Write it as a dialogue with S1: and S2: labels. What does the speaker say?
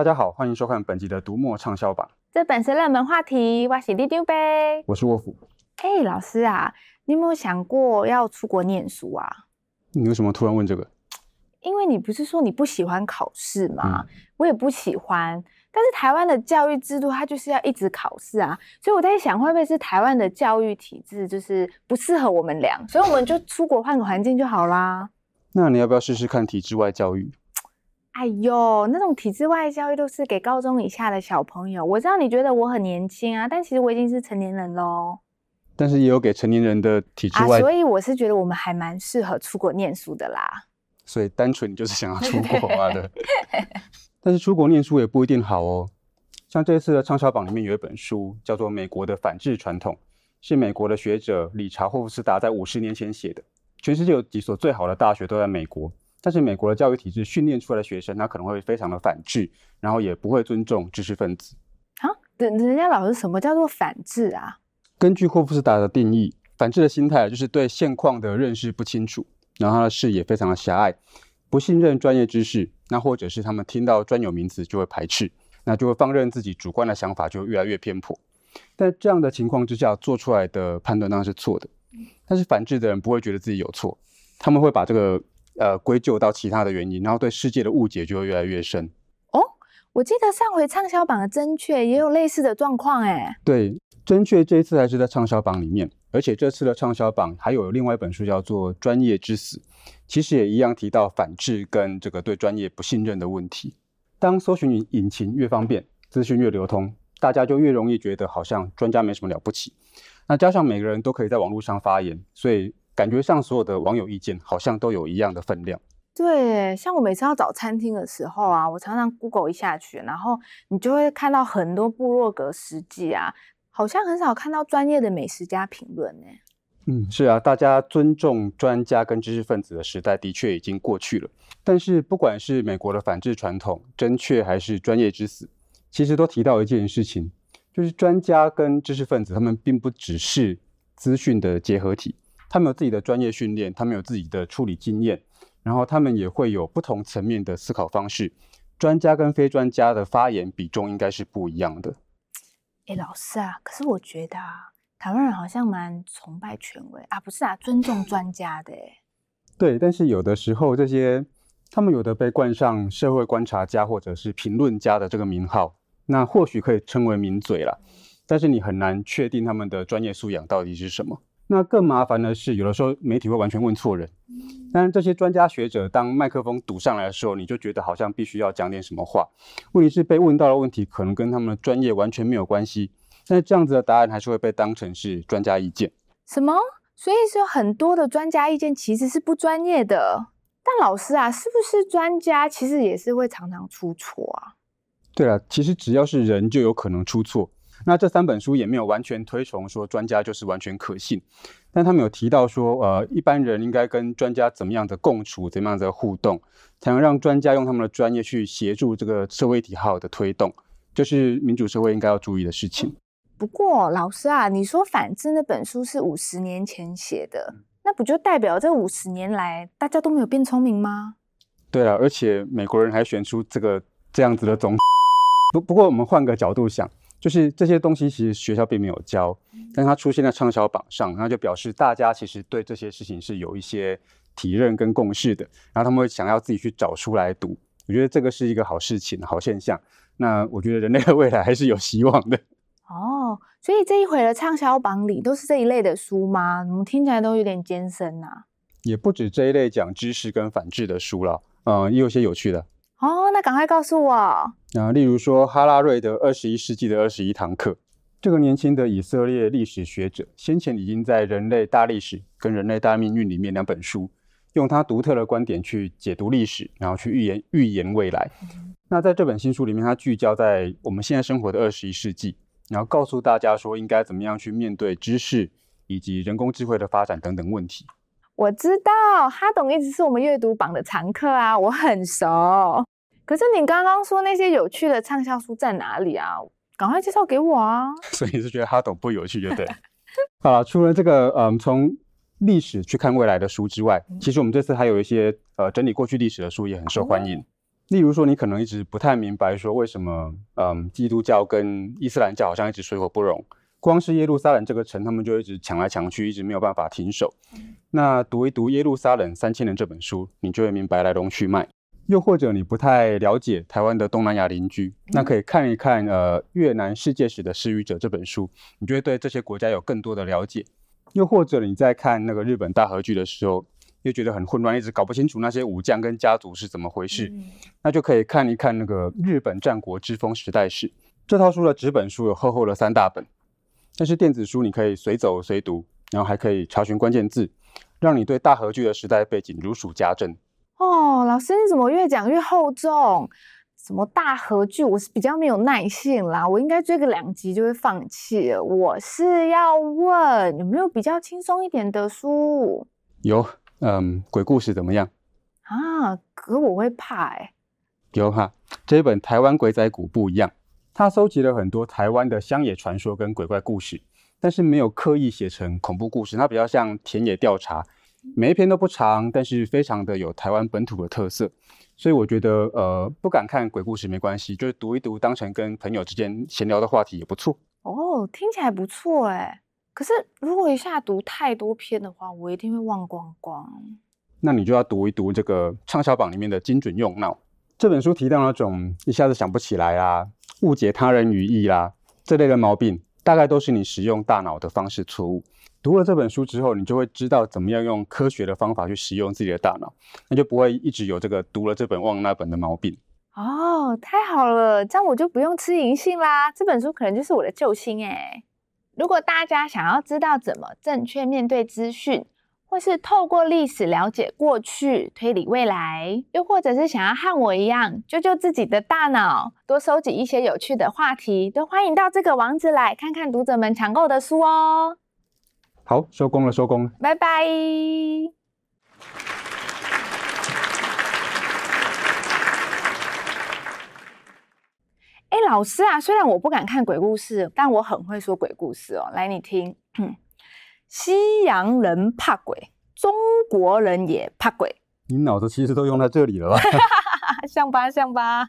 S1: 大家好，欢迎收看本集的读墨畅销榜。
S2: 这本是热门话题，我是丢丢呗。
S1: 我是沃夫。
S2: 嘿，老师啊，你有没有想过要出国念书啊？
S1: 你为什么突然问这个？
S2: 因为你不是说你不喜欢考试吗？
S1: 嗯、
S2: 我也不喜欢。但是台湾的教育制度，它就是要一直考试啊，所以我在想，会不会是台湾的教育体制就是不适合我们俩，所以我们就出国换个环境就好啦。
S1: 那你要不要试试看体制外教育？
S2: 哎呦，那种体制外教育都是给高中以下的小朋友。我知道你觉得我很年轻啊，但其实我已经是成年人喽。
S1: 但是也有给成年人的体制外，
S2: 啊，所以我是觉得我们还蛮适合出国念书的啦。
S1: 所以单纯你就是想要出国啊的。但是出国念书也不一定好哦。像这次的畅销榜里面有一本书叫做《美国的反制传统》，是美国的学者理查霍夫斯达在五十年前写的。全世界有几所最好的大学都在美国。但是美国的教育体制训练出来的学生，他可能会非常的反智，然后也不会尊重知识分子。
S2: 啊，人人家老师什么叫做反智啊？
S1: 根据霍夫斯达的定义，反智的心态就是对现况的认识不清楚，然后他的视野非常的狭隘，不信任专业知识，那或者是他们听到专有名词就会排斥，那就会放任自己主观的想法就越来越偏颇。在这样的情况之下做出来的判断当然是错的，但是反智的人不会觉得自己有错，他们会把这个。呃，归咎到其他的原因，然后对世界的误解就会越来越深。
S2: 哦，我记得上回畅销榜的真确也有类似的状况，哎，
S1: 对，真确这一次还是在畅销榜里面，而且这次的畅销榜还有另外一本书叫做《专业之死》，其实也一样提到反制跟这个对专业不信任的问题。当搜寻引引擎越方便，资讯越流通，大家就越容易觉得好像专家没什么了不起。那加上每个人都可以在网络上发言，所以。感觉上所有的网友意见好像都有一样的分量。
S2: 对，像我每次要找餐厅的时候啊，我常常 Google 一下去，然后你就会看到很多部落格实记啊，好像很少看到专业的美食家评论呢。
S1: 嗯，是啊，大家尊重专家跟知识分子的时代的确已经过去了。但是不管是美国的反制传统、真确还是专业之死，其实都提到一件事情，就是专家跟知识分子他们并不只是资讯的结合体。他们有自己的专业训练，他们有自己的处理经验，然后他们也会有不同层面的思考方式。专家跟非专家的发言比重应该是不一样的。
S2: 哎，老师啊，可是我觉得啊，台湾人好像蛮崇拜权威啊，不是啊，尊重专家的。
S1: 对，但是有的时候这些他们有的被冠上社会观察家或者是评论家的这个名号，那或许可以称为名嘴了，但是你很难确定他们的专业素养到底是什么。那更麻烦的是，有的时候媒体会完全问错人。但是这些专家学者当麦克风堵上来的时候，你就觉得好像必须要讲点什么话。问题是被问到的问题可能跟他们的专业完全没有关系，但是这样子的答案还是会被当成是专家意见。
S2: 什么？所以说很多的专家意见其实是不专业的。但老师啊，是不是专家其实也是会常常出错啊？
S1: 对啊，其实只要是人就有可能出错。那这三本书也没有完全推崇说专家就是完全可信，但他们有提到说，呃，一般人应该跟专家怎么样的共处，怎么样的互动，才能让专家用他们的专业去协助这个社会议题好的推动，就是民主社会应该要注意的事情。
S2: 不过老师啊，你说反之那本书是五十年前写的，那不就代表这五十年来大家都没有变聪明吗？
S1: 对啊，而且美国人还选出这个这样子的总。不不过我们换个角度想。就是这些东西其实学校并没有教，但它出现在畅销榜上，那就表示大家其实对这些事情是有一些体认跟共识的，然后他们会想要自己去找书来读。我觉得这个是一个好事情、好现象。那我觉得人类的未来还是有希望的。
S2: 哦，所以这一回的畅销榜里都是这一类的书吗？怎么听起来都有点艰深啊？
S1: 也不止这一类讲知识跟反智的书了，嗯，也有些有趣的。
S2: 哦，那赶快告诉我。
S1: 啊，例如说哈拉瑞的《二十一世纪的二十一堂课》，这个年轻的以色列历史学者，先前已经在《人类大历史》跟《人类大命运》里面两本书，用他独特的观点去解读历史，然后去预言预言未来。嗯。那在这本新书里面，他聚焦在我们现在生活的二十一世纪，然后告诉大家说应该怎么样去面对知识以及人工智慧的发展等等问题。
S2: 我知道哈董一直是我们阅读榜的常客啊，我很熟。可是你刚刚说那些有趣的畅销书在哪里啊？赶快介绍给我啊！
S1: 所以你是觉得哈董不有趣就对。好了，除了这个嗯，从历史去看未来的书之外，其实我们这次还有一些呃整理过去历史的书也很受欢迎。例如说，你可能一直不太明白说为什么，嗯，基督教跟伊斯兰教好像一直水火不容。光是耶路撒冷这个城，他们就一直抢来抢去，一直没有办法停手。那读一读《耶路撒冷三千年》这本书，你就会明白来龙去脉。又或者你不太了解台湾的东南亚邻居，那可以看一看呃《越南世界史的失语者》这本书，你就会对这些国家有更多的了解。又或者你在看那个日本大和剧的时候，又觉得很混乱，一直搞不清楚那些武将跟家族是怎么回事，那就可以看一看那个《日本战国之风时代史》这套书的纸本书有厚厚的三大本。但是电子书你可以随走随读，然后还可以查询关键字，让你对大和剧的时代背景如数家珍。
S2: 哦，老师你怎么越讲越厚重？什么大合剧？我是比较没有耐性啦，我应该追个两集就会放弃了。我是要问有没有比较轻松一点的书？
S1: 有，嗯，鬼故事怎么样？
S2: 啊，可我会怕哎、欸。
S1: 有哈，这一本《台湾鬼仔谷》不一样。它收集了很多台湾的乡野传说跟鬼怪故事，但是没有刻意写成恐怖故事，它比较像田野调查，每一篇都不长，但是非常的有台湾本土的特色，所以我觉得呃不敢看鬼故事没关系，就是读一读当成跟朋友之间闲聊的话题也不错。
S2: 哦，听起来不错哎，可是如果一下读太多篇的话，我一定会忘光光。
S1: 那你就要读一读这个畅销榜里面的精准用脑这本书，提到那种一下子想不起来啊。误解他人语义啦，这类的毛病，大概都是你使用大脑的方式错误。读了这本书之后，你就会知道怎么样用科学的方法去使用自己的大脑，那就不会一直有这个读了这本忘那本的毛病。
S2: 哦，太好了，这样我就不用吃银杏啦。这本书可能就是我的救星诶。如果大家想要知道怎么正确面对资讯，或是透过历史了解过去，推理未来，又或者是想要和我一样救救自己的大脑，多收集一些有趣的话题，都欢迎到这个网址来看看读者们抢购的书哦。
S1: 好，收工了，收工了，
S2: 拜拜。哎，老师啊，虽然我不敢看鬼故事，但我很会说鬼故事哦。来，你听。西洋人怕鬼，中国人也怕鬼。
S1: 你脑子其实都用在这里了吧？
S2: 像吧，像吧。